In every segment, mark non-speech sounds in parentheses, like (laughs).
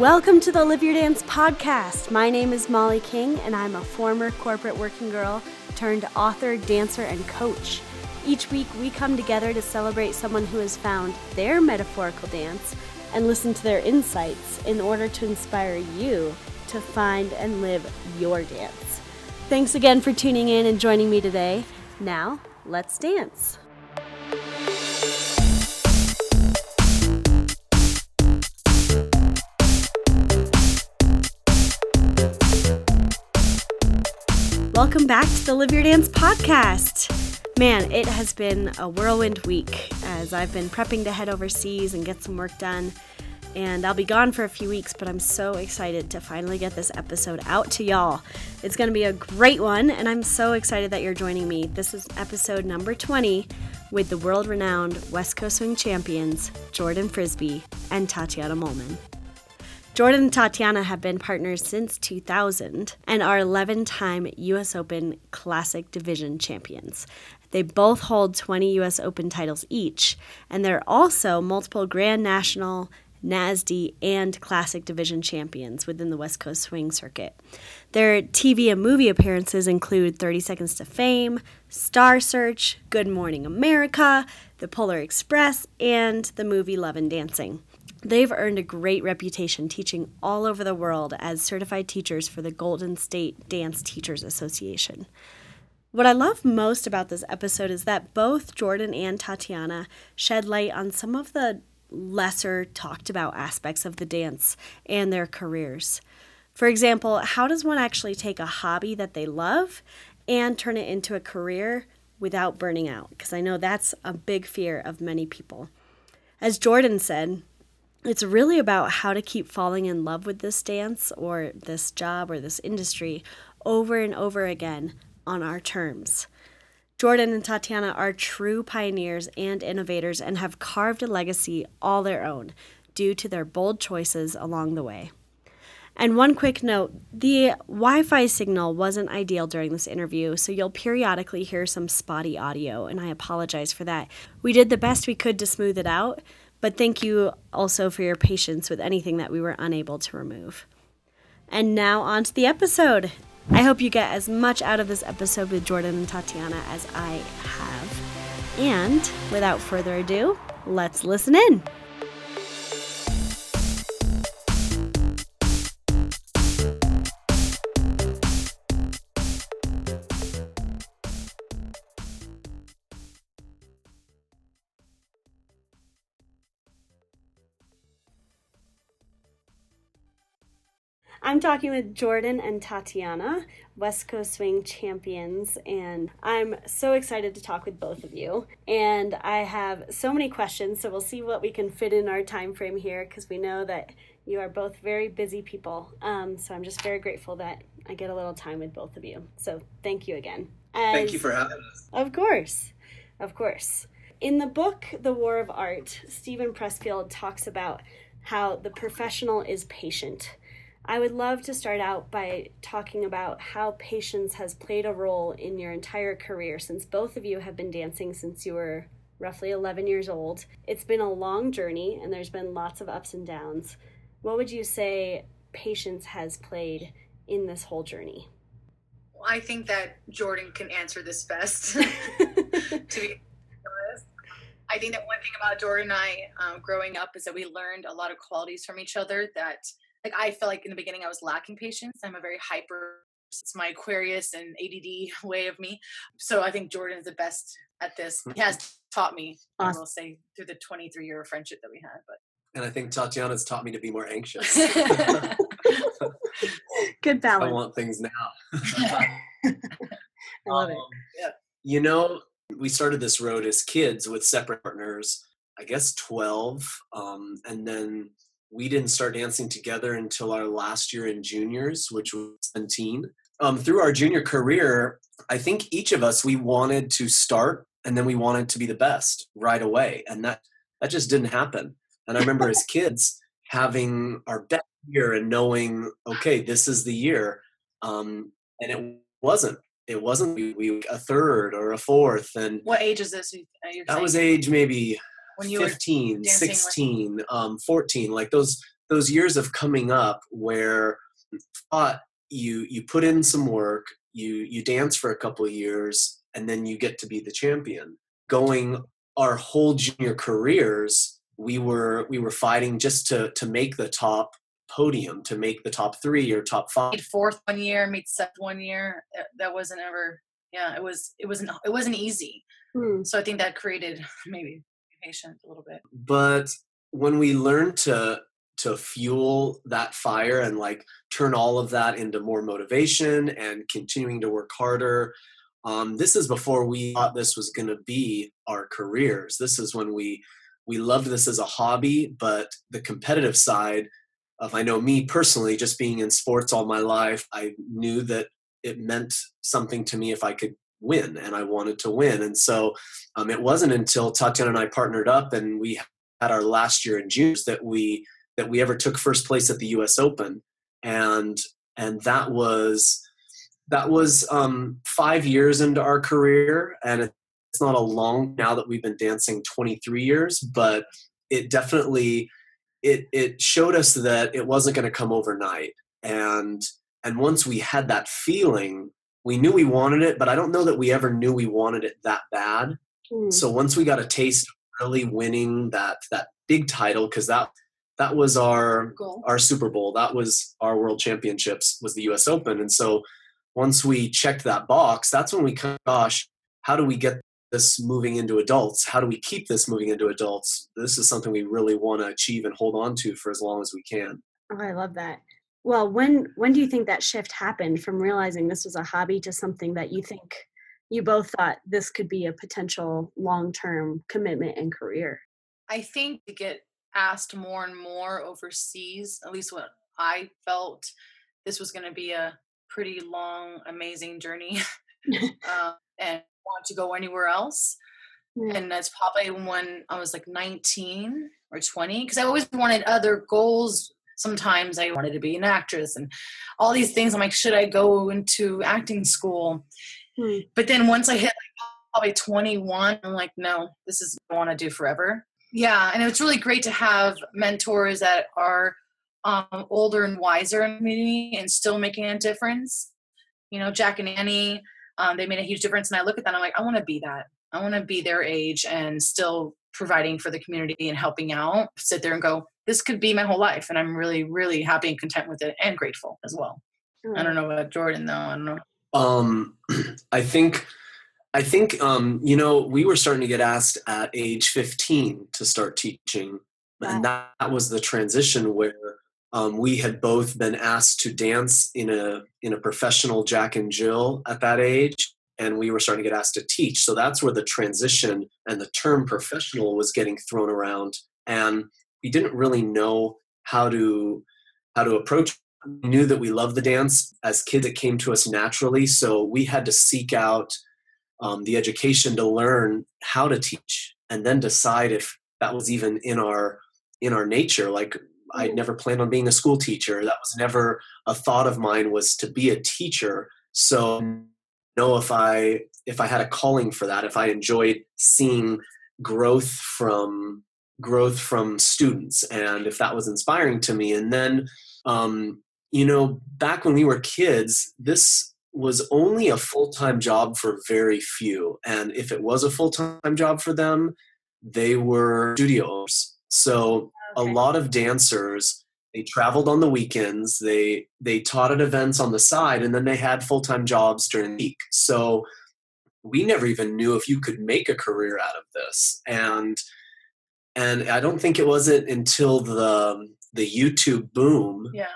Welcome to the Live Your Dance podcast. My name is Molly King, and I'm a former corporate working girl turned author, dancer, and coach. Each week, we come together to celebrate someone who has found their metaphorical dance and listen to their insights in order to inspire you to find and live your dance. Thanks again for tuning in and joining me today. Now, let's dance. Welcome back to the Live Your Dance podcast. Man, it has been a whirlwind week as I've been prepping to head overseas and get some work done. And I'll be gone for a few weeks, but I'm so excited to finally get this episode out to y'all. It's going to be a great one, and I'm so excited that you're joining me. This is episode number 20 with the world renowned West Coast Swing champions, Jordan Frisbee and Tatiana Mollmann. Jordan and Tatiana have been partners since 2000 and are 11 time US Open Classic Division champions. They both hold 20 US Open titles each, and they're also multiple Grand National, NASDE, and Classic Division champions within the West Coast Swing Circuit. Their TV and movie appearances include 30 Seconds to Fame, Star Search, Good Morning America, The Polar Express, and the movie Love and Dancing. They've earned a great reputation teaching all over the world as certified teachers for the Golden State Dance Teachers Association. What I love most about this episode is that both Jordan and Tatiana shed light on some of the lesser talked about aspects of the dance and their careers. For example, how does one actually take a hobby that they love and turn it into a career without burning out? Because I know that's a big fear of many people. As Jordan said, it's really about how to keep falling in love with this dance or this job or this industry over and over again on our terms. Jordan and Tatiana are true pioneers and innovators and have carved a legacy all their own due to their bold choices along the way. And one quick note the Wi Fi signal wasn't ideal during this interview, so you'll periodically hear some spotty audio, and I apologize for that. We did the best we could to smooth it out, but thank you also for your patience with anything that we were unable to remove. And now on to the episode. I hope you get as much out of this episode with Jordan and Tatiana as I have. And without further ado, let's listen in. I'm talking with Jordan and Tatiana, West Coast Swing champions, and I'm so excited to talk with both of you. And I have so many questions, so we'll see what we can fit in our time frame here because we know that you are both very busy people. Um, so I'm just very grateful that I get a little time with both of you. So thank you again. As, thank you for having us. Of course, of course. In the book, The War of Art, Steven Pressfield talks about how the professional is patient I would love to start out by talking about how patience has played a role in your entire career since both of you have been dancing since you were roughly 11 years old. It's been a long journey and there's been lots of ups and downs. What would you say patience has played in this whole journey? I think that Jordan can answer this best. (laughs) to be honest, I think that one thing about Jordan and I um, growing up is that we learned a lot of qualities from each other that like I felt like in the beginning I was lacking patience. I'm a very hyper it's my Aquarius and ADD (laughs) way of me. So I think Jordan is the best at this. He has taught me, awesome. I will say, through the 23 year friendship that we had. But and I think Tatiana's taught me to be more anxious. (laughs) Good (laughs) balance. I want things now. I love um, it. Yeah. You know, we started this road as kids with separate partners. I guess 12, um, and then we didn't start dancing together until our last year in juniors, which was 17. Um, through our junior career, I think each of us we wanted to start and then we wanted to be the best right away, and that that just didn't happen. And I remember as (laughs) kids having our best year and knowing, okay, this is the year, um, and it wasn't. It wasn't we, we, a third or a fourth. And what age is this? That was age maybe when you 15 16 um, 14 like those those years of coming up where thought you you put in some work, you you dance for a couple of years, and then you get to be the champion. Going our whole junior careers, we were we were fighting just to to make the top podium, to make the top three or top five. Made fourth one year, made seventh one year. That wasn't ever. Yeah, it was. It wasn't. It wasn't easy. Hmm. So I think that created (laughs) maybe patient a little bit. But when we learn to to fuel that fire and like turn all of that into more motivation and continuing to work harder um, this is before we thought this was going to be our careers this is when we we loved this as a hobby but the competitive side of i know me personally just being in sports all my life i knew that it meant something to me if i could win and I wanted to win. And so um, it wasn't until Tatiana and I partnered up and we had our last year in June that we that we ever took first place at the US Open. And and that was that was um, five years into our career and it's not a long now that we've been dancing 23 years, but it definitely it it showed us that it wasn't going to come overnight. And and once we had that feeling we knew we wanted it, but I don't know that we ever knew we wanted it that bad. Mm. So once we got a taste of really winning that that big title, because that that was our Goal. our Super Bowl, that was our World Championships, was the U.S. Open, and so once we checked that box, that's when we kind of, gosh, how do we get this moving into adults? How do we keep this moving into adults? This is something we really want to achieve and hold on to for as long as we can. Oh, I love that. Well, when when do you think that shift happened from realizing this was a hobby to something that you think you both thought this could be a potential long-term commitment and career? I think to get asked more and more overseas, at least what I felt this was going to be a pretty long, amazing journey, uh, (laughs) (laughs) and want to go anywhere else. Yeah. And that's probably when I was like 19 or 20, because I always wanted other goals sometimes I wanted to be an actress and all these things. I'm like, should I go into acting school? Hmm. But then once I hit like probably 21, I'm like, no, this is what I want to do forever. Yeah, and it's really great to have mentors that are um, older and wiser in me and still making a difference. You know, Jack and Annie, um, they made a huge difference. And I look at that, I'm like, I want to be that. I want to be their age and still providing for the community and helping out. Sit there and go, this could be my whole life and i'm really really happy and content with it and grateful as well mm. i don't know about jordan though i don't know um (clears throat) i think i think um you know we were starting to get asked at age 15 to start teaching and that, that was the transition where um, we had both been asked to dance in a in a professional jack and jill at that age and we were starting to get asked to teach. So that's where the transition and the term professional was getting thrown around. And we didn't really know how to how to approach we knew that we loved the dance as kids. It came to us naturally. So we had to seek out um, the education to learn how to teach and then decide if that was even in our in our nature. Like i never planned on being a school teacher. That was never a thought of mine was to be a teacher. So know if i if i had a calling for that if i enjoyed seeing growth from growth from students and if that was inspiring to me. And then um, you know back when we were kids this was only a full-time job for very few. And if it was a full-time job for them they were studios so okay. a lot of dancers they traveled on the weekends. They they taught at events on the side and then they had full-time jobs during the week. So we never even knew if you could make a career out of this. And and I don't think it wasn't until the the YouTube boom yeah.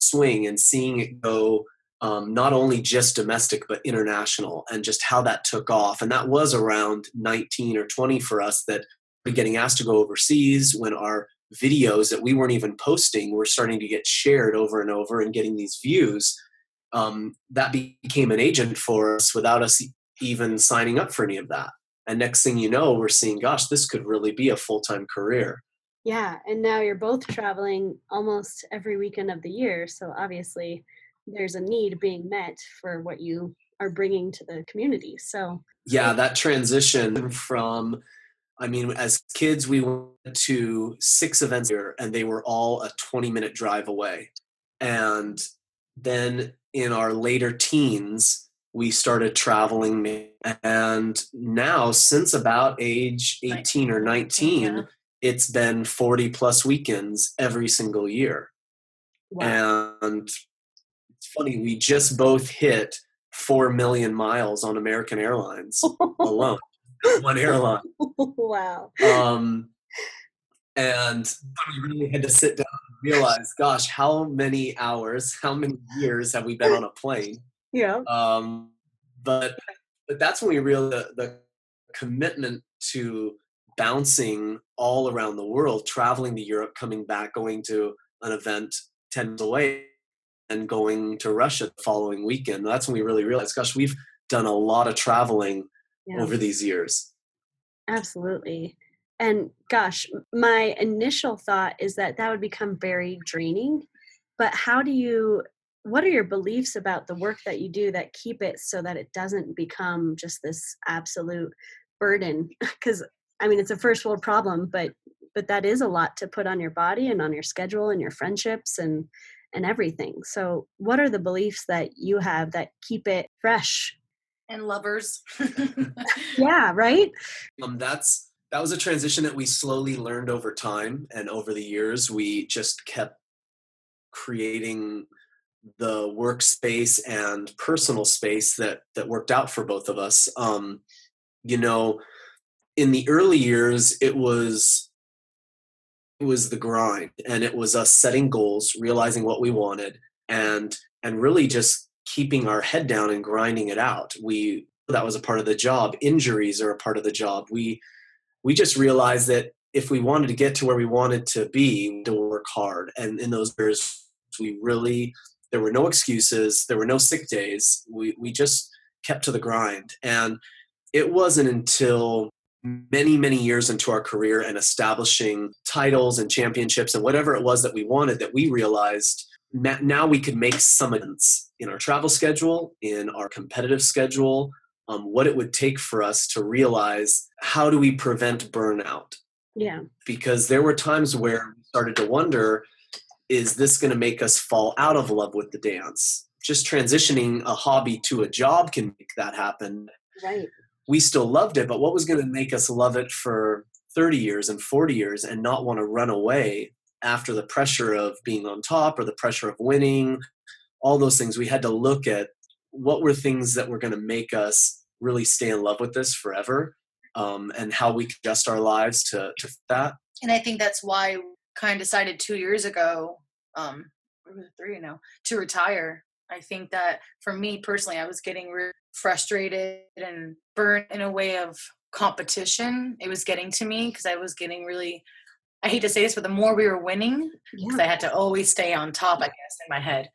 swing and seeing it go um, not only just domestic but international and just how that took off. And that was around 19 or 20 for us that we're getting asked to go overseas when our videos that we weren't even posting were starting to get shared over and over and getting these views um, that became an agent for us without us even signing up for any of that. And next thing you know we're seeing gosh this could really be a full-time career. Yeah and now you're both traveling almost every weekend of the year so obviously there's a need being met for what you are bringing to the community so yeah that transition from I mean, as kids, we went to six events here, and they were all a 20 minute drive away. And then in our later teens, we started traveling. And now, since about age 18 or 19, yeah. it's been 40 plus weekends every single year. Wow. And it's funny, we just both hit 4 million miles on American Airlines (laughs) alone one airline. (laughs) wow. Um, and we really had to sit down and realize, gosh, how many hours, how many years have we been on a plane? Yeah. Um, but but that's when we realized the, the commitment to bouncing all around the world, traveling to Europe, coming back, going to an event ten days away, and going to Russia the following weekend. That's when we really realized, gosh, we've done a lot of traveling yeah. over these years. Absolutely. And gosh, my initial thought is that that would become very draining. But how do you, what are your beliefs about the work that you do that keep it so that it doesn't become just this absolute burden? (laughs) Because I mean, it's a first world problem, but but that is a lot to put on your body and on your schedule and your friendships and and everything. So, what are the beliefs that you have that keep it fresh and lovers. (laughs) yeah, right? Um, that's that was a transition that we slowly learned over time and over the years we just kept creating the workspace and personal space that that worked out for both of us um you know in the early years it was it was the grind and it was us setting goals realizing what we wanted and and really just keeping our head down and grinding it out. We that was a part of the job. Injuries are a part of the job. We we just realized that if we wanted to get to where we wanted to be, to work hard. And in those years, we really there were no excuses. There were no sick days. We we just kept to the grind. And it wasn't until many many years into our career and establishing titles and championships and whatever it was that we wanted that we realized now we could make some in our travel schedule, in our competitive schedule, um, what it would take for us to realize how do we prevent burnout. Yeah. Because there were times where we started to wonder is this going to make us fall out of love with the dance? Just transitioning a hobby to a job can make that happen. Right. We still loved it, but what was going to make us love it for 30 years and 40 years and not want to run away after the pressure of being on top or the pressure of winning, all those things, we had to look at what were things that were going to make us really stay in love with this forever um, and how we could adjust our lives to, to that. And I think that's why kind of decided two years ago, um, three now, to retire. I think that for me personally, I was getting really frustrated and burnt in a way of competition. It was getting to me because I was getting really I hate to say this, but the more we were winning, because yeah. I had to always stay on top, I guess, in my head.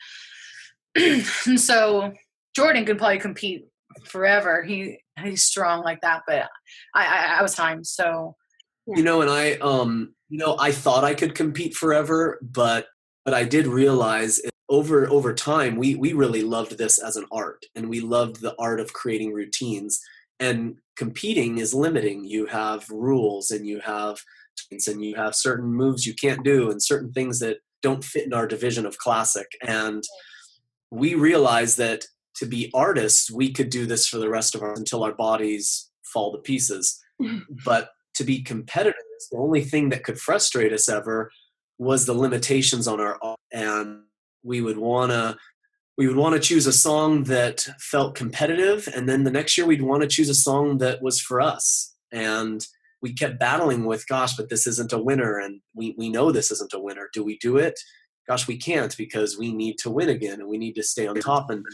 and (clears throat) so Jordan could probably compete forever. He he's strong like that, but I I, I was time. So you know, and I um you know I thought I could compete forever, but but I did realize over over time we we really loved this as an art, and we loved the art of creating routines. And competing is limiting. You have rules, and you have and you have certain moves you can't do and certain things that don't fit in our division of classic. And we realized that to be artists we could do this for the rest of our until our bodies fall to pieces. (laughs) But to be competitors the only thing that could frustrate us ever was the limitations on our art. And we would want to we would want to choose a song that felt competitive and then the next year we'd want to choose a song that was for us. And we kept battling with, gosh, but this isn't a winner, and we we know this isn't a winner. Do we do it? Gosh, we can't because we need to win again, and we need to stay on top. And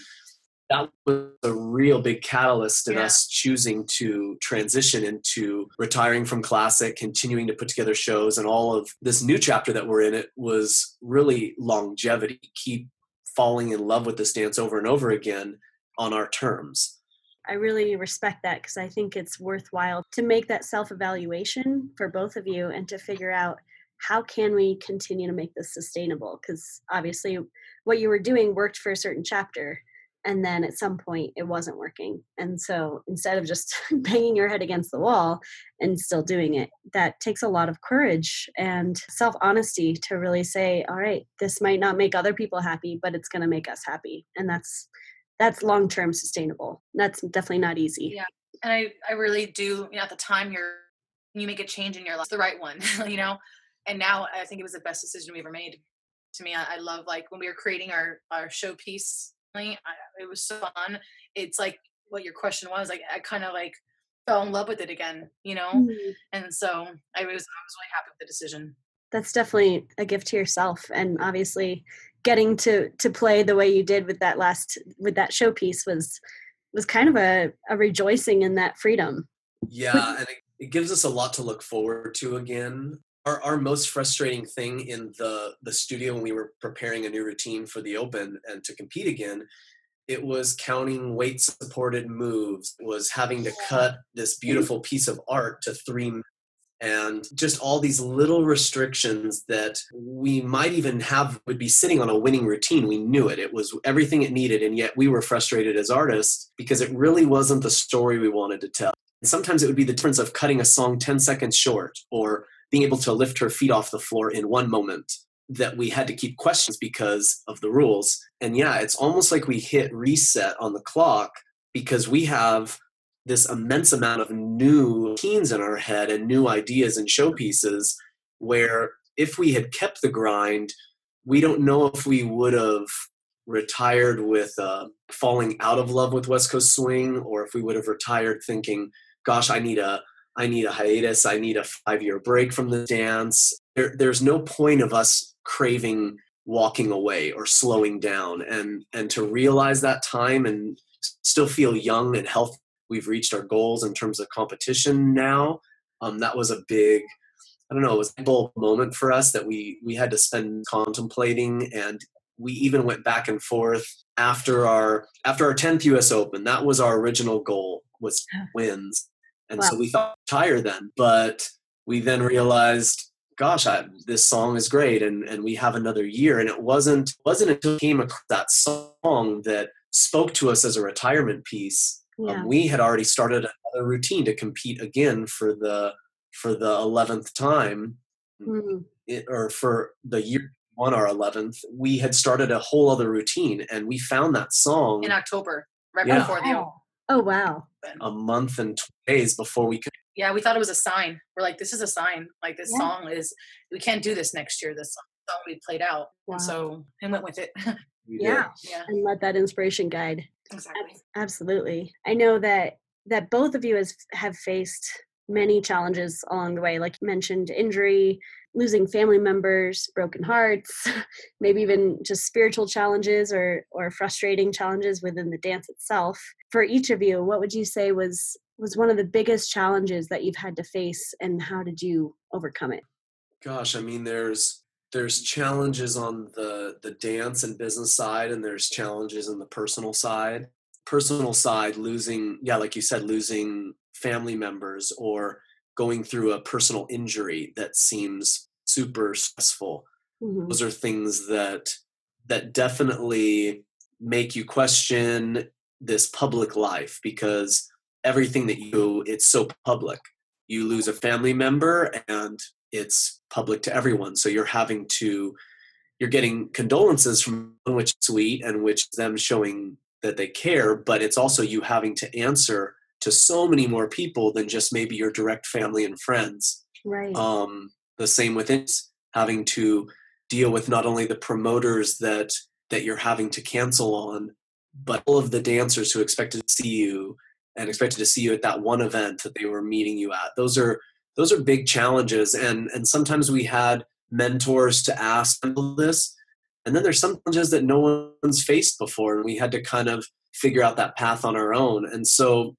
that was a real big catalyst in yeah. us choosing to transition into retiring from classic continuing to put together shows and all of this new chapter that we're in it was really longevity keep falling in love with this dance over and over again on our terms I really respect that because I think it's worthwhile to make that self evaluation for both of you and to figure out how can we continue to make this sustainable? Because obviously what you were doing worked for a certain chapter and then at some point it wasn't working. And so instead of just (laughs) banging your head against the wall and still doing it that takes a lot of courage and self honesty to really say all right this might not make other people happy but it's going to make us happy. And that's that's long term sustainable that's definitely not easy yeah and i i really do you know at the time you're you make a change in your life the right one (laughs) you know and now i think it was the best decision we ever made to me I, I love like when we were creating our our showpiece I, it was so fun. It's like what your question was. Like I kind of like fell in love with it again, you know. Mm-hmm. And so I was I was really happy with the decision. That's definitely a gift to yourself, and obviously getting to to play the way you did with that last with that showpiece was was kind of a, a rejoicing in that freedom. Yeah, and it, it gives us a lot to look forward to again our, our most frustrating thing in the the studio when we were preparing a new routine for the open and to compete again it was counting weight supported moves it was having to cut this beautiful piece of art to three and just all these little restrictions that we might even have would be sitting on a winning routine. We knew it. It was everything it needed and yet we were frustrated as artists because it really wasn't the story we wanted to tell. And sometimes it would be the difference of cutting a song 10 seconds short or being able to lift her feet off the floor in one moment that we had to keep questions because of the rules. And yeah, it's almost like we hit reset on the clock because we have this immense amount of new teens in our head and new ideas and showpieces where if we had kept the grind, we don't know if we would have retired with uh, falling out of love with West Coast Swing or if we would have retired thinking, gosh, I need a I need a hiatus. I need a five year break from the dance. There, there's no point of us craving walking away or slowing down. And, and to realize that time and still feel young and healthy, we've reached our goals in terms of competition now. Um, that was a big, I don't know, it was a bold moment for us that we, we had to spend contemplating and we even went back and forth after our after our 10th US Open. That was our original goal was wins and wow. so we thought tire then but we then realized gosh I, this song is great and and we have another year and it wasn't wasn't until we came across that song that spoke to us as a retirement piece yeah. um, we had already started another routine to compete again for the for the 11th time mm-hmm. it, or for the year on our 11th we had started a whole other routine and we found that song in october right yeah. before the oh. oh wow a month and days before we could. Yeah, we thought it was a sign. We're like, this is a sign. Like this yeah. song is, we can't do this next year. This song we played out. Wow. So and went with it. (laughs) yeah, yeah, and let that inspiration guide. Exactly. Absolutely. I know that that both of you has have faced many challenges along the way. Like you mentioned, injury, losing family members, broken hearts, (laughs) maybe mm-hmm. even just spiritual challenges or or frustrating challenges within the dance itself. For each of you, what would you say was was one of the biggest challenges that you've had to face and how did you overcome it? Gosh, I mean there's there's challenges on the the dance and business side and there's challenges in the personal side. Personal side losing yeah, like you said losing family members or going through a personal injury that seems super stressful mm-hmm. those are things that that definitely make you question this public life because everything that you do it's so public you lose a family member and it's public to everyone so you're having to you're getting condolences from which sweet and which them showing that they care but it's also you having to answer to so many more people than just maybe your direct family and friends. Right. Um, the same with it, having to deal with not only the promoters that that you're having to cancel on, but all of the dancers who expected to see you and expected to see you at that one event that they were meeting you at. Those are those are big challenges, and and sometimes we had mentors to ask this, and then there's some challenges that no one's faced before, and we had to kind of figure out that path on our own. And so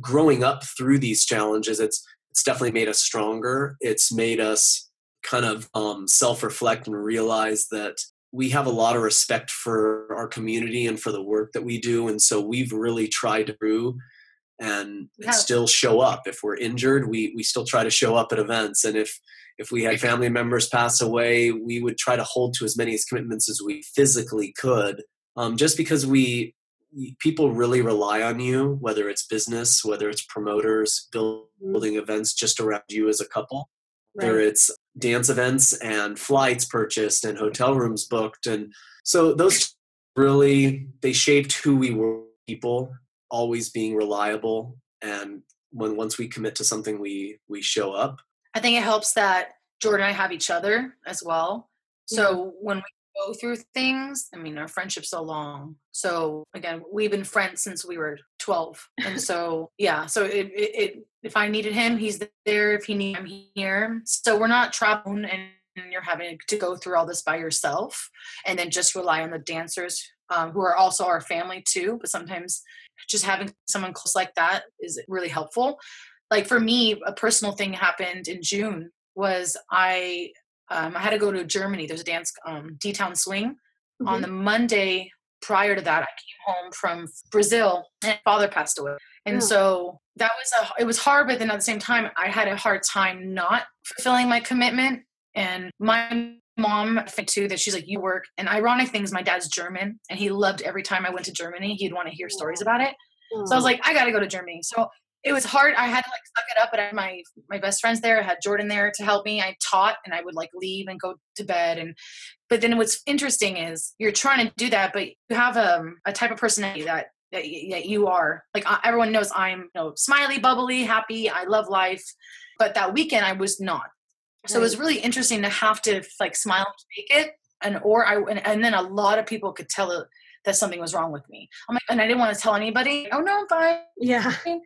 growing up through these challenges, it's it's definitely made us stronger. It's made us kind of um, self-reflect and realize that we have a lot of respect for our community and for the work that we do, and so we've really tried to and, yeah. and still show up. If we're injured, we we still try to show up at events, and if if we had family members pass away, we would try to hold to as many as commitments as we physically could, um, just because we people really rely on you, whether it's business, whether it's promoters, Mm-hmm. building events just around you as a couple, whether it's dance events and flights purchased and hotel rooms booked. And so those really, they shaped who we were people, always being reliable. And when once we commit to something, we we show up. I think it helps that Jordan and I have each other as well. So when we go through things, I mean, our friendship's so long. So again, we've been friends since we were 12. And so, (laughs) yeah, so it, it, it if I needed him, he's there. If he needs, I'm here. So we're not traveling and you're having to go through all this by yourself and then just rely on the dancers um, who are also our family too. But sometimes just having someone close like that is really helpful. Like for me, a personal thing happened in June was I um, I had to go to Germany. There's a dance um, D Town Swing on Mhm. the Monday prior to that. I came home from Brazil and father passed away, and Oh. so that was a it was hard. But then at the same time, I had a hard time not fulfilling my commitment. And my mom too that she's like you work and ironic thing is my dad's german and he loved every time i went to germany he'd want to hear stories about it so I was like, I got to go to Germany. So it was hard. I had to like suck it up, but I had my my best friends there. I had Jordan there to help me. I taught, and I would like leave and go to bed. And but then what's interesting is you're trying to do that, but you have um, a type of personality that that, y- that you are. Like uh, everyone knows, I'm you know smiley, bubbly, happy. I love life. But that weekend, I was not. So it was really interesting to have to like smile and fake it, and or I and, and then a lot of people could tell it that something was wrong with me. I'm like, and I didn't want to tell anybody. Oh no, I'm fine. yeah. (laughs)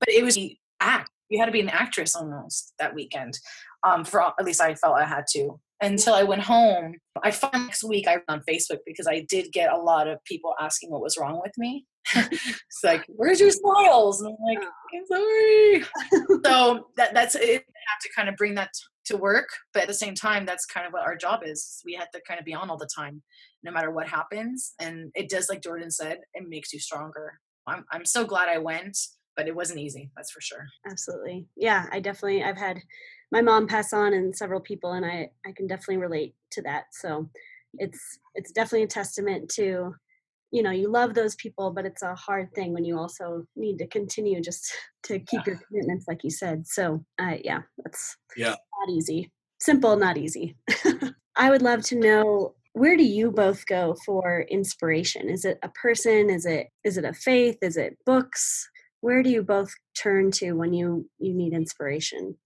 But it was act. You had to be an actress almost that weekend. Um, for at least I felt I had to. Until I went home, I found next week I was on Facebook because I did get a lot of people asking what was wrong with me. (laughs) it's like, "Where's your smiles?" And I'm like, "I'm sorry." (laughs) so that that's it. Have to kind of bring that to work, but at the same time, that's kind of what our job is. We have to kind of be on all the time, no matter what happens. And it does, like Jordan said, it makes you stronger. I'm I'm so glad I went, but it wasn't easy. That's for sure. Absolutely. Yeah, I definitely I've had my mom pass on and several people and I I can definitely relate to that. So it's it's definitely a testament to you know, you love those people, but it's a hard thing when you also need to continue just (laughs) to keep your (sighs) commitments like you said. So, uh yeah, that's Yeah. not easy. Simple, not easy. (laughs) I would love to know where do you both go for inspiration? Is it a person? Is it is it a faith? Is it books? Where do you both turn to when you you need inspiration?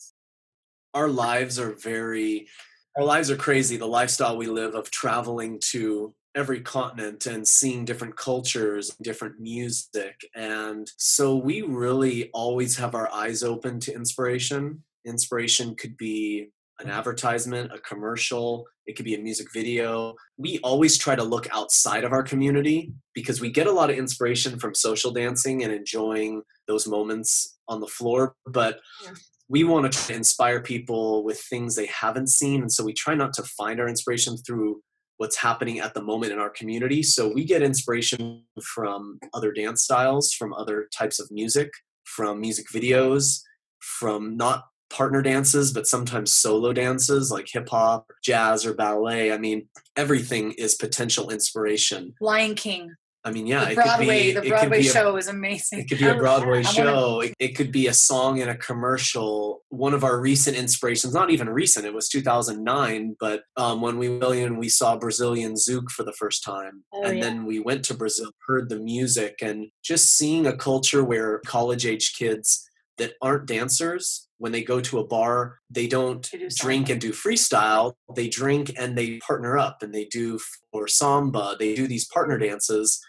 our lives are very our lives are crazy the lifestyle we live of traveling to every continent and seeing different cultures different music. And so we really always have our eyes open to inspiration. Inspiration could be an mm-hmm. advertisement a commercial it could be a music video. We always try to look outside of our community because we get a lot of inspiration from social dancing and enjoying those moments on the floor. But Yeah. we want to inspire people with things they haven't seen. And so we try not to find our inspiration through what's happening at the moment in our community. So we get inspiration from other dance styles from other types of music from music videos from not partner dances but sometimes solo dances like hip hop jazz or ballet. I mean everything is potential inspiration. Lion King, i mean yeah the it Broadway, could the be it could Broadway be a show is amazing. it could be a Broadway (laughs) yeah. Show. It, it could be a song in a commercial. One of our recent inspirations, not even recent, it was 2009, but um, when we William we saw Brazilian Zouk for the first time. Oh, and yeah. then we went to Brazil, heard the music, and just seeing a culture where college age kids that aren't dancers, when they go to a bar, they don't They do drink and do freestyle. They drink and they partner up and they do or samba. They do these partner dances.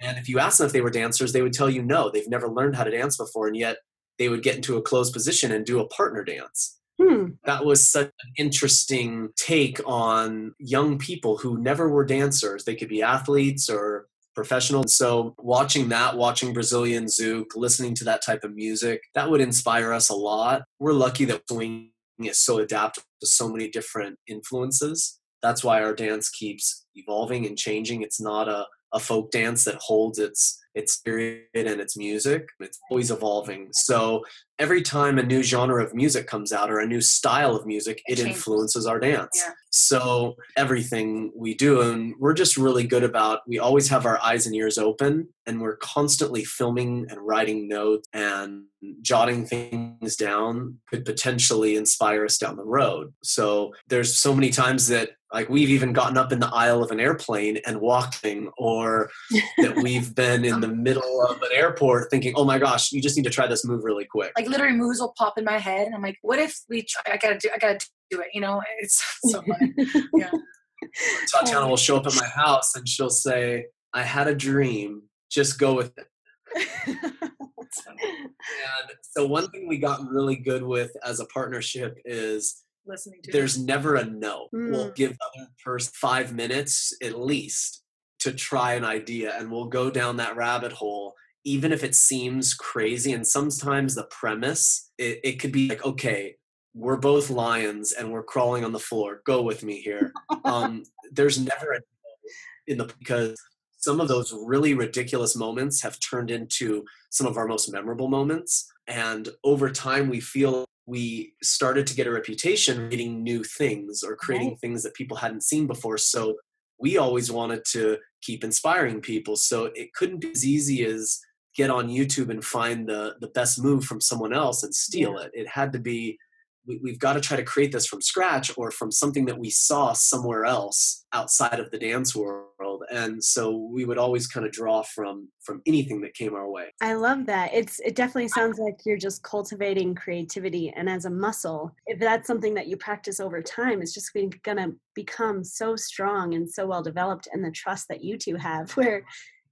And if you ask them if they were dancers, they would tell you no, they've never learned how to dance before, and yet they would get into a closed position and do a partner dance. Hmm. That was such an interesting take on young people who never were dancers. They could be athletes or professional. And so watching that, watching Brazilian Zouk, listening to that type of music, that would inspire us a lot. We're lucky that swing is so adaptable to so many different influences. That's why our dance keeps evolving and changing. It's not a, a folk dance that holds its its spirit and its music. It's always evolving. So every time a new genre of music comes out or a new style of music, it, it influences our dance. Yeah. So everything we do, and we're just really good about, we always have our eyes and ears open and we're constantly filming and writing notes and jotting things down could potentially inspire us down the road. So there's so many times that like we've even gotten up in the aisle of an airplane and walking or (laughs) that we've been in the middle of an airport thinking oh my gosh you just need to try this move really quick like literally moves will pop in my head and i'm like what if we try i gotta do i gotta do it you know it's (laughs) so funny (laughs) yeah tatiana will show up at my house and she'll say i had a dream just go with it and so one thing we got really good with as a partnership is listening to. There's never a no. Mm. We'll give the other person five minutes at least to try an idea, and we'll go down that rabbit hole, even if it seems crazy. And sometimes the premise, it, it could be like, okay, we're both lions and we're crawling on the floor. Go with me here. (laughs) um, there's never a in the because some of those really ridiculous moments have turned into some of our most memorable moments. And over time, we feel we started to get a reputation reading new things or creating right. things that people hadn't seen before. So we always wanted to keep inspiring people. So it couldn't be as easy as get on YouTube and find the the best move from someone else and steal yeah. it. It had to be we, have got to try to create this from scratch or from something that we saw somewhere else outside of the dance world. And so we would always kind of draw from from anything that came our way. I love that. It's it definitely sounds like you're just cultivating creativity and as a muscle if that's something that you practice over time it's just gonna become so strong and so well developed and the trust that you two have (laughs) where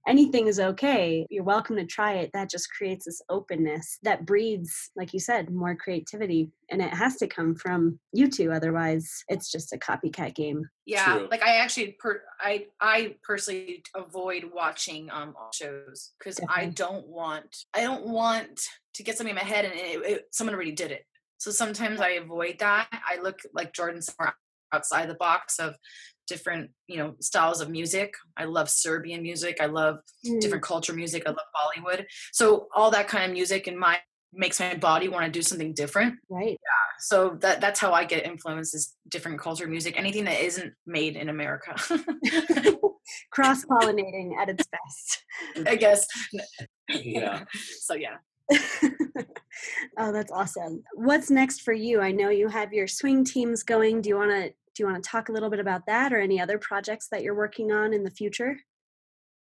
anything is okay. You're welcome to try it. That just creates this openness that breeds, like you said, more creativity. And it has to come from you two. Otherwise, it's just a copycat game. Yeah. True. Like I actually, per, I, I personally avoid watching um shows because I don't want, I don't want to get something in my head and it, it, someone already did it. So sometimes I avoid that. I look like Jordan somewhere outside the box of different you know styles of music. I love serbian music. I love mm. different culture music. I love bollywood. So all that kind of music in my makes my body want to do something different. Right. Yeah. So that that's how i get influences different culture music. Anything that isn't made in america. (laughs) Cross pollinating at its best. I guess. Yeah. (laughs) So yeah. (laughs) Oh that's awesome. What's next for you? I know you have your swing teams going. Do you want to do you want to talk a little bit about that or any other projects that you're working on in the future?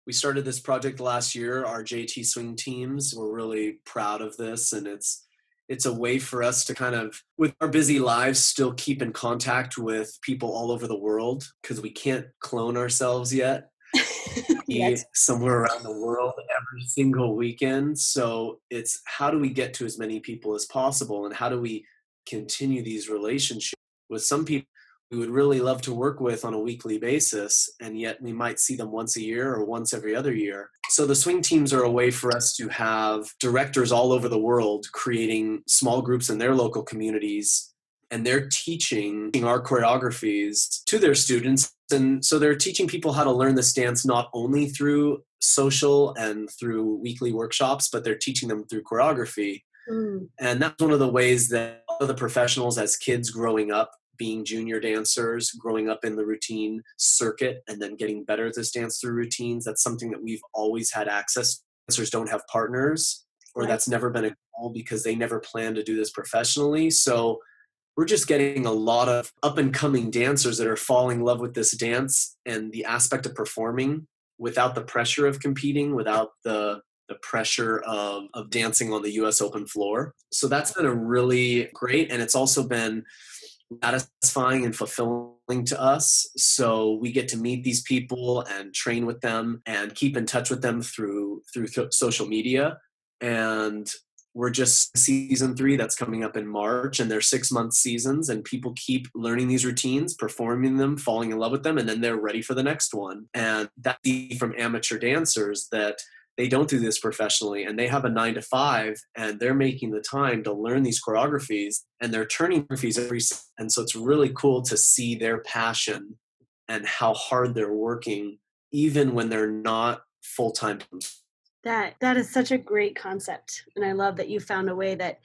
We started this project last year, our JT swing teams. We're really proud of this and it's it's a way for us to kind of with our busy lives still keep in contact with people all over the world because we can't clone ourselves yet (laughs) yes. somewhere around the world every single weekend so it's how do we get to as many people as possible and how do we continue these relationships with some people we would really love to work with on a weekly basis, and yet we might see them once a year or once every other year. So the swing teams are a way for us to have directors all over the world creating small groups in their local communities. And they're teaching our choreographies to their students. And so they're teaching people how to learn this dance not only through social and through weekly workshops, but they're teaching them through choreography. Mm. And that's one of the ways that the professionals, as kids growing up, being junior dancers, growing up in the routine circuit, and then getting better at this dance through routines. That's something that we've always had access. Dancers don't have partners, or right. that's never been a goal because they never plan to do this professionally. So we're just getting a lot of up and coming dancers that are falling in love with this dance and the aspect of performing without the pressure of competing, without the the pressure of, of dancing on the US Open floor. So that's been a really great, and it's also been satisfying and fulfilling to us. So we get to meet these people and train with them and keep in touch with them through through th- social media. And we're just season three that's coming up in March, and they're six month seasons, and people keep learning these routines, performing them, falling in love with them, and then they're ready for the next one. And that's from amateur dancers that they don't do this professionally and they have a nine to five and they're making the time to learn these choreographies and they're turning choreographies every and so it's really cool to see their passion and how hard they're working even when they're not full-time That that is such a great concept. And I love that you found a way that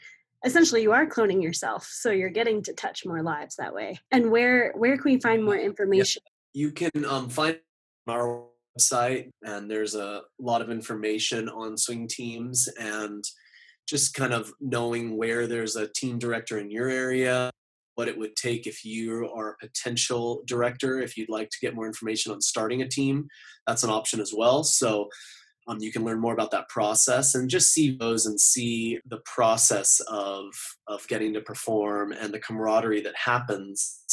essentially you are cloning yourself. So you're getting to touch more lives that way. And where where can we find more information? Yeah. You can um, find our website and there's a lot of information on swing teams and just kind of knowing where there's a team director in your area what it would take if you are a potential director if you'd like to get more information on starting a team that's an option as well. So um, you can learn more about that process and just see those and see the process of of getting to perform and the camaraderie that happens.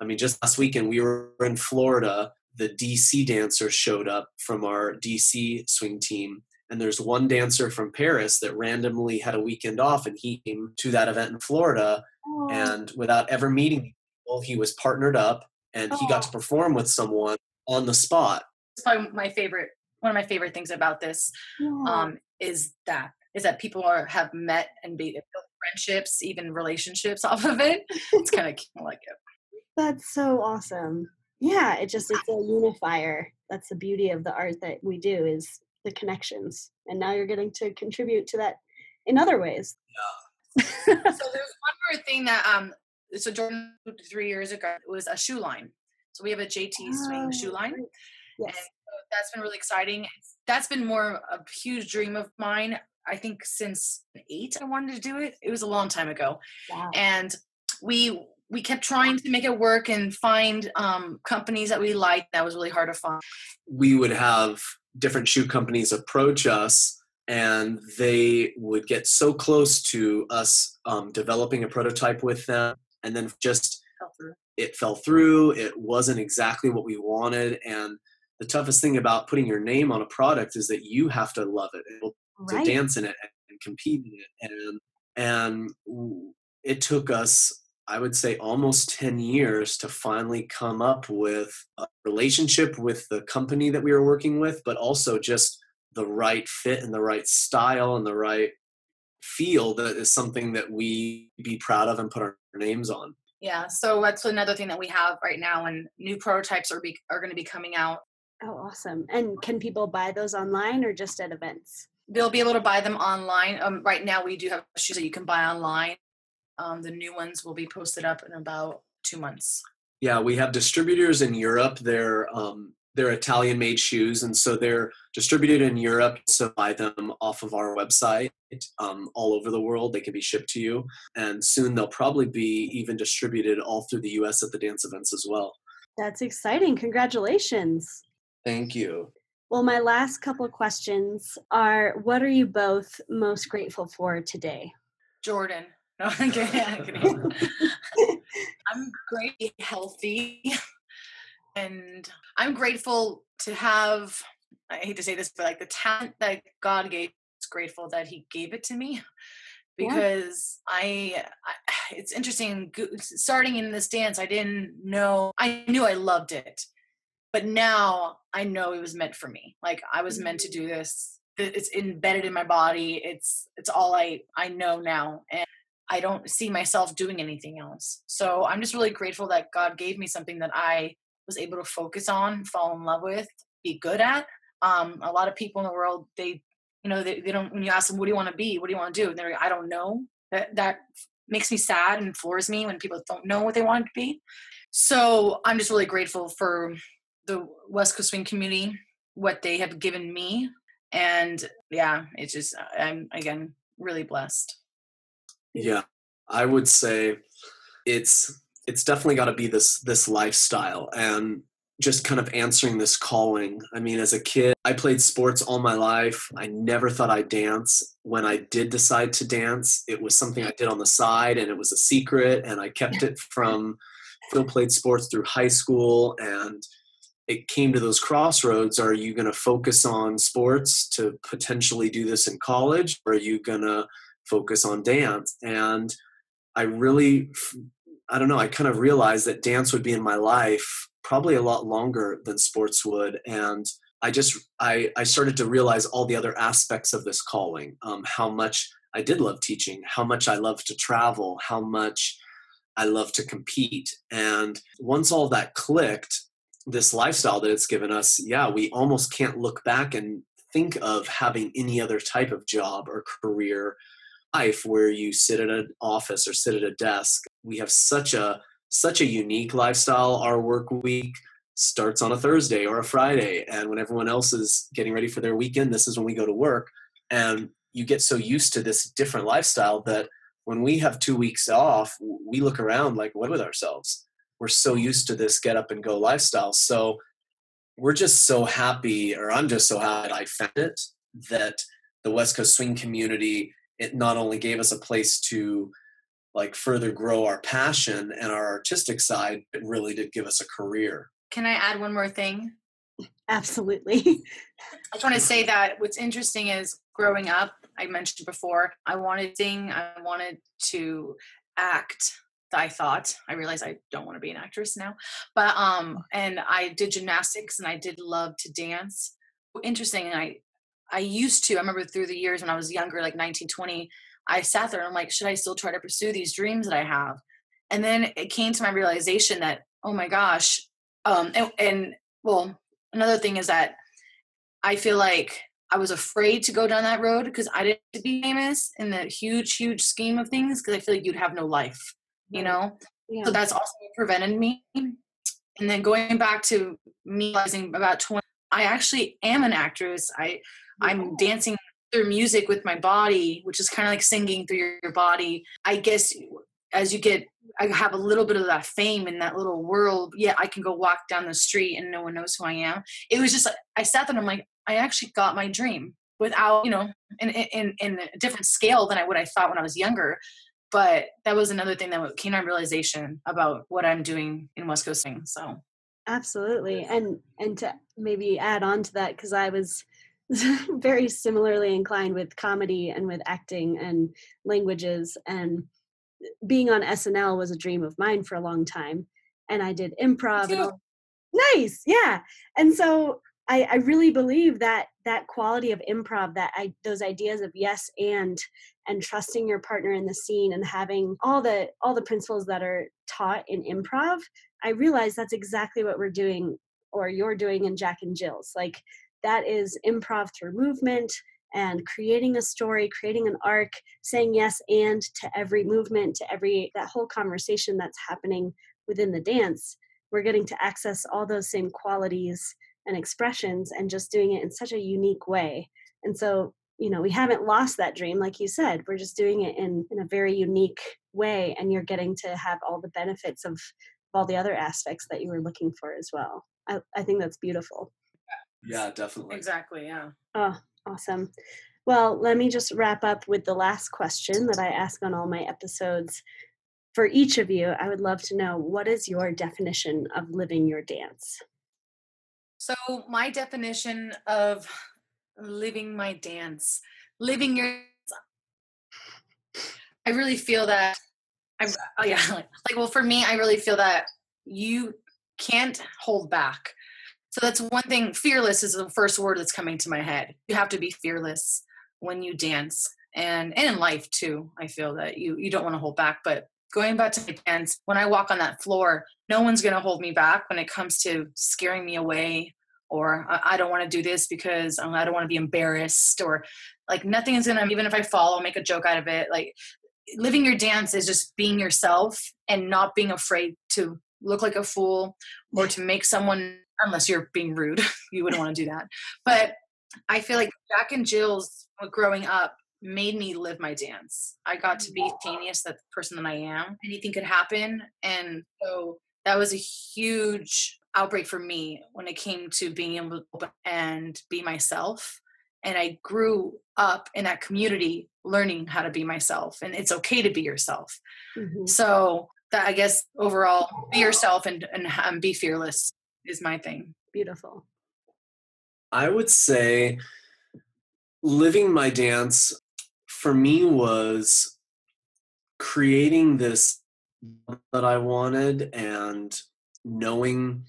I mean just last weekend we were in florida the dc dancer showed up from our dc swing team. And there's one dancer from paris that randomly had a weekend off and he came to that event in florida. And without ever meeting people he was partnered up and he got to perform with someone on the spot. It's probably my favorite one of my favorite things about this um, is that is that people are have met and be built friendships, even relationships (laughs) off of it. It's kind of like it. That's so awesome. Yeah, it just it's a unifier. That's the beauty of the art that we do is the connections. And now you're getting to contribute to that in other ways. Yeah. (laughs) so there's one more thing that um so Jordan three years ago was a shoe line. So we have a JT swing oh, shoe line. Yes. And that's been really exciting. That's been more a huge dream of mine. I think since eight, I wanted to do it. It was a long time ago, wow. and we we kept trying to make it work and find um, companies that we liked. That was really hard to find. We would have different shoe companies approach us and they would get so close to us um, developing a prototype with them and then just fell it fell through it wasn't exactly what we wanted and the toughest thing about putting your name on a product is that you have to love it right. to dance in it and compete in it and and it took us i would say almost 10 years to finally come up with a relationship with the company that we were working with but also just the right fit and the right style and the right feel that is something that we be proud of and put our names on yeah so that's another thing that we have right now and new prototypes are be, are going to be coming out Oh, awesome. And can people buy those online or just at events? They'll be able to buy them online. Um, right now, we do have shoes that you can buy online. Um, the new ones will be posted up in about two months. Yeah, we have distributors in Europe. They're um, they're Italian made shoes, and so they're distributed in Europe. So buy them off of our website um, all over the world. They can be shipped to you, and soon they'll probably be even distributed all through the U.S. at the dance events as well. That's exciting! Congratulations. Thank you. Well, my last couple of questions are what are you both most grateful for today? Jordan. No, I'm kidding. I'm great, healthy, and I'm grateful to have. I hate to say this, but like the talent that God gave, is grateful that He gave it to me because yeah. I, I, it's interesting starting in this dance i didn't know i knew i loved it but now i know it was meant for me like i was meant to do mm-hmm. this it's embedded in my body it's it's all i i know now and i don't see myself doing anything else. So i'm just really grateful that god gave me something that i was able to focus on fall in love with be good at. Um a lot of people in the world they you know they, they don't when you ask them what do you want to be? What do you want to do? And they're like, i don't know. That that makes me sad and floors me when people don't know what they want to be. So i'm just really grateful for the West Coast Swing community, what they have given me. And yeah, it's just, I'm again really blessed. Yeah, I would say it's it's definitely got to be this this lifestyle and just kind of answering this calling. I mean, as a kid, I played sports all my life. I never thought I'd dance. When I did decide to dance, it was something I did on the side and it was a secret and I kept it (laughs) from Phil played sports through high school and it came to those crossroads are you going to focus on sports to potentially do this in college or are you going to focus on dance. And i really i don't know i kind of realized that dance would be in my life probably a lot longer than sports would. And i just i i started to realize all the other aspects of this calling um, how much i did love teaching how much i love to travel how much i love to compete. And once all that clicked this lifestyle that it's given us, yeah, we almost can't look back and think of having any other type of job or career life where you sit at an office or sit at a desk. We have such a such a unique lifestyle. Our work week starts on a Thursday or a Friday, and when everyone else is getting ready for their weekend, this is when we go to work. And you get so used to this different lifestyle that when we have two weeks off, we look around like, what with ourselves? We're so used to this get up and go lifestyle. So we're just so happy, or I'm just so happy I found it that the West Coast swing community, it not only gave us a place to like further grow our passion and our artistic side, it really did give us a career. Can I add one more thing? Absolutely. (laughs) I just want to say that what's interesting is growing up, I mentioned before, I wanted to sing, I wanted to act. I thought I realized I don't want to be an actress now, but um, and I did gymnastics and I did love to dance. Interesting, I I used to. I remember through the years when I was younger, like 19, 20, I sat there and I'm like, should I still try to pursue these dreams that I have? And then it came to my realization that, oh my gosh, um, and, and well, another thing is that I feel like I was afraid to go down that road because I didn't be famous in the huge, huge scheme of things because I feel like you'd have no life, you know? Yeah. So that's also prevented me. And then going back to me realizing about 20, I actually am an actress. I, I'm dancing through music with my body, which is kind of like singing through your, your body. I guess as you get I have a little bit of that fame in that little world. Yeah, I can go walk down the street and no one knows who I am. It was just like I sat there and I'm like, I actually got my dream without, you know, in in in a different scale than I would I thought when I was younger. But that was another thing that came on realization about what I'm doing in West Coast Swing. So absolutely, and and to maybe add on to that because I was (laughs) very similarly inclined with comedy and with acting and languages and being on SNL was a dream of mine for a long time, and I did improv. All, nice, yeah. And so I, I really believe that that quality of improv, that I, those ideas of yes and and trusting your partner in the scene and having all the all the principles that are taught in improv, I realize that's exactly what we're doing or you're doing in Jack and Jill's. Like that is improv through movement and creating a story, creating an arc, saying yes and to every movement, to every that whole conversation that's happening within the dance, we're getting to access all those same qualities and expressions and just doing it in such a unique way. And so, you know, we haven't lost that dream, like you said. We're just doing it in, in a very unique way, and you're getting to have all the benefits of all the other aspects that you were looking for as well. I, I think that's beautiful. Yeah, definitely. Exactly. Yeah. Oh, Awesome. Well, let me just wrap up with the last question that I ask on all my episodes. For each of you, I would love to know what is your definition of living your dance? So, my definition of living my dance, living your I really feel that I oh yeah, (laughs) like well for me I really feel that you can't hold back so that's one thing. Fearless is the first word that's coming to my head. You have to be fearless when you dance and, and in life too. I feel that you, you don't want to hold back, but going back to my dance, when I walk on that floor, no one's going to hold me back when it comes to scaring me away or I, I don't want to do this because um, I don't want to be embarrassed or like nothing is going to, even if I fall, I'll make a joke out of it. Like living your dance is just being yourself and not being afraid to look like a fool or to make someone unless you're being rude. (laughs) you wouldn't want to do that. But I feel like Jack and Jill's growing up made me live my dance. I got to be genius, that person that I am. Anything could happen. And so that was a huge outbreak for me when it came to being able to open and be myself. And I grew up in that community learning how to be myself. And it's okay to be yourself. Mm-hmm. So that I guess overall, be yourself and, and, and be fearless is my thing. Beautiful. I would say living my dance for me was creating this that I wanted and knowing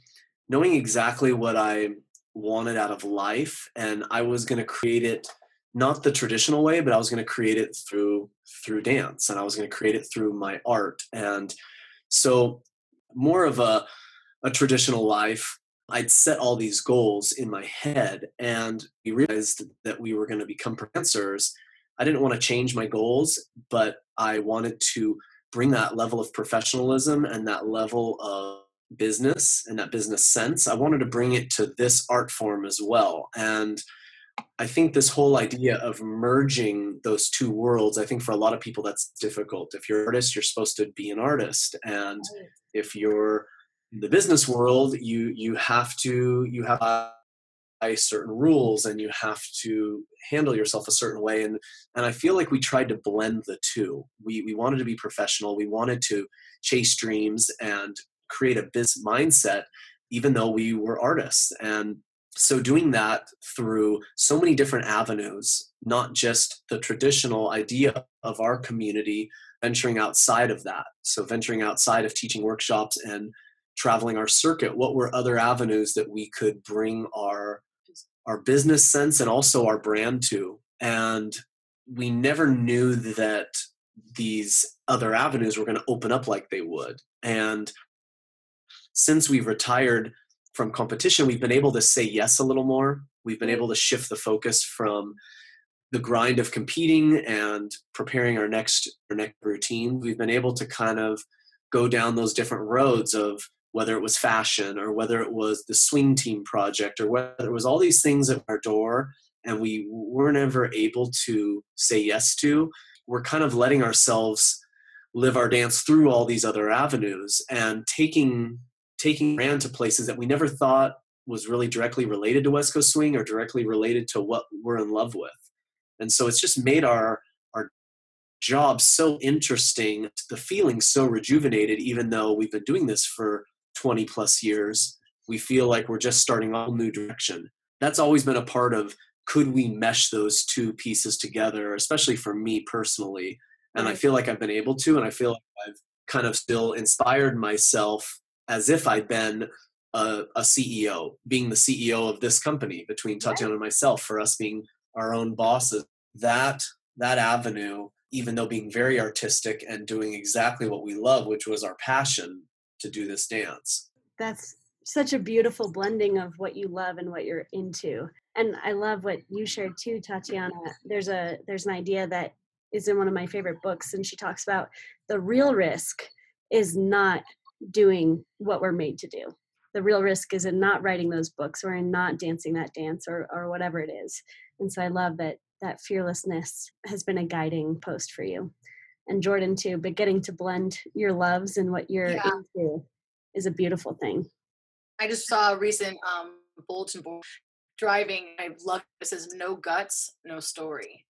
knowing exactly what I wanted out of life and I was going to create it not the traditional way but I was going to create it through through dance and I was going to create it through my art and so more of a a traditional life. I'd set all these goals in my head and we realized that we were going to become professors. I didn't want to change my goals, but I wanted to bring that level of professionalism and that level of business and that business sense. I wanted to bring it to this art form as well. And I think this whole idea of merging those two worlds, I think for a lot of people that's difficult. If you're an artist, you're supposed to be an artist. And if you're the business world, you you have to you have certain rules and you have to handle yourself a certain way. And and I feel like we tried to blend the two. We we wanted to be professional, we wanted to chase dreams and create a business mindset even though we were artists. And so doing that through so many different avenues not just the traditional idea of our community venturing outside of that. So venturing outside of teaching workshops and traveling our circuit what were other avenues that we could bring our our business sense and also our brand to and we never knew that these other avenues were going to open up like they would and since we've retired from competition, we've been able to say yes a little more. We've been able to shift the focus from the grind of competing and preparing our next our next routine. We've been able to kind of go down those different roads of whether it was fashion or whether it was the swing team project or whether it was all these things at our door and we weren't ever able to say yes to. We're kind of letting ourselves live our dance through all these other avenues and taking taking brand to places that we never thought was really directly related to West Coast Swing or directly related to what we're in love with. And so it's just made our our job so interesting, the feeling so rejuvenated, even though we've been doing this for 20 plus years. We feel like we're just starting a new direction. That's always been a part of could we mesh those two pieces together, especially for me personally. And I feel like I've been able to, and I feel like I've kind of still inspired myself as if I'd been a, a, CEO, being the CEO of this company between Tatiana and myself, for us being our own bosses. That that avenue, even though being very artistic and doing exactly what we love, which was our passion to do this dance. That's such a beautiful blending of what you love and what you're into. And I love what you shared too, Tatiana. There's a there's an idea that is in one of my favorite books, and she talks about the real risk is not doing what we're made to do. The real risk is in not writing those books or in not dancing that dance or, or whatever it is. And so I love that that fearlessness has been a guiding post for you. And Jordan too, but getting to blend your loves and what you're yeah. into is a beautiful thing. I just saw a recent um, bulletin board driving. I love it says no guts, no story.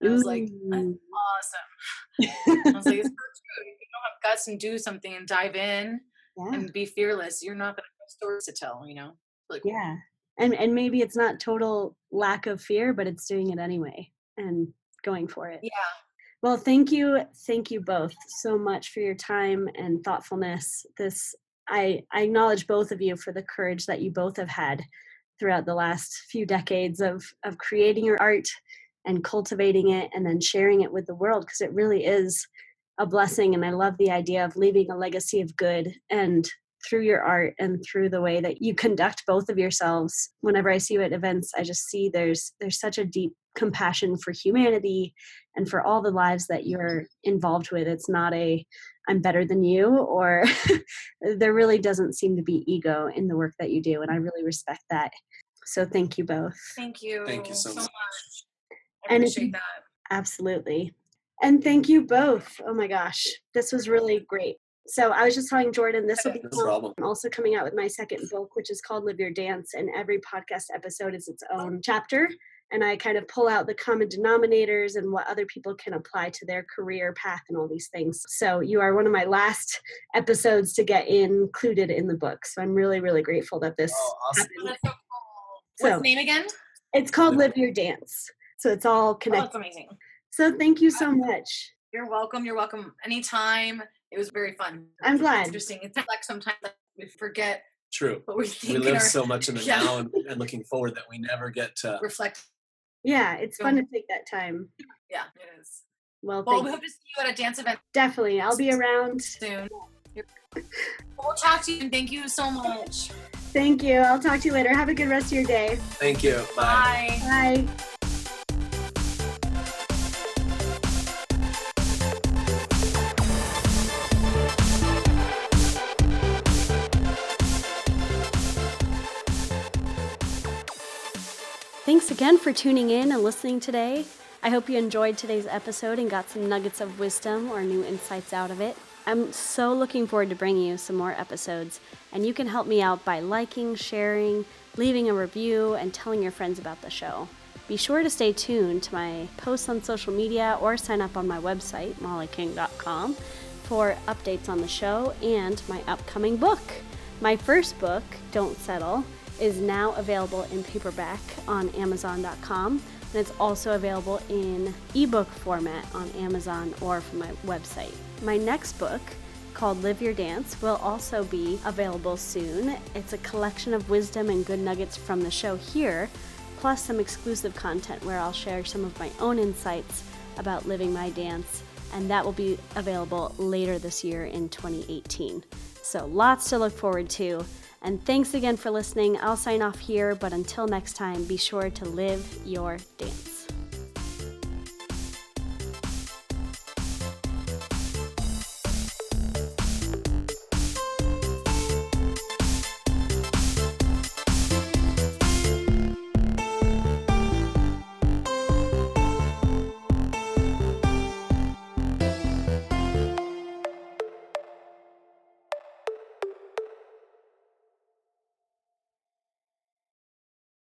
And I was like, that's awesome. I was like, it's (laughs) so true. If you don't have guts and do something and dive in yeah. and be fearless, you're not going to have stories to tell, you know? Like, yeah. And, and maybe it's not total lack of fear, but it's doing it anyway and going for it. Yeah. Well, thank you. Thank you both so much for your time and thoughtfulness. This, I, I acknowledge both of you for the courage that you both have had throughout the last few decades of, of creating your art and cultivating it and then sharing it with the world because it really is a blessing and i love the idea of leaving a legacy of good and through your art and through the way that you conduct both of yourselves whenever i see you at events i just see there's there's such a deep compassion for humanity and for all the lives that you're involved with it's not a i'm better than you or (laughs) there really doesn't seem to be ego in the work that you do and i really respect that so thank you both thank you thank you so, so much. much and appreciate that. Absolutely. And thank you both. Oh my gosh, this was really great. So I was just telling Jordan this will be cool. I'm also coming out with my second book, which is called Live Your Dance, and every podcast episode is its own chapter. And I kind of pull out the common denominators and what other people can apply to their career path and all these things. So you are one of my last episodes to get included in the book. So I'm really, really grateful that this oh, awesome. happened. So cool. What's so, the name again? It's called Live Your Dance. So it's all oh, connected. Oh, amazing. So thank you so much. You're welcome. You're welcome. Anytime. It was very fun. I'm glad. It's interesting. It's like sometimes we forget. True. What we We live our, so much in the yeah. now and, and, looking forward that we never get to reflect. Yeah, it's fun to take that time. Yeah, it is. Well, well we hope to see you at a dance event. Definitely. I'll be around soon. we'll talk to you thank you so much. Thank you. I'll talk to you later. Have a good rest of your day. Thank you. Bye. Bye. Bye. Thanks again for tuning in and listening today. I hope you enjoyed today's episode and got some nuggets of wisdom or new insights out of it. I'm so looking forward to bringing you some more episodes, and you can help me out by liking, sharing, leaving a review, and telling your friends about the show. Be sure to stay tuned to my posts on social media or sign up on my website, mollyking.com, for updates on the show and my upcoming book. My first book, Don't Settle, is now available in paperback on Amazon.com, and it's also available in ebook format on Amazon or from my website. My next book, called Live Your Dance, will also be available soon. It's a collection of wisdom and good nuggets from the show here, plus some exclusive content where I'll share some of my own insights about living my dance, and that will be available later this year in 2018. So, lots to look forward to. And thanks again for listening. I'll sign off here, but until next time, be sure to live your dance.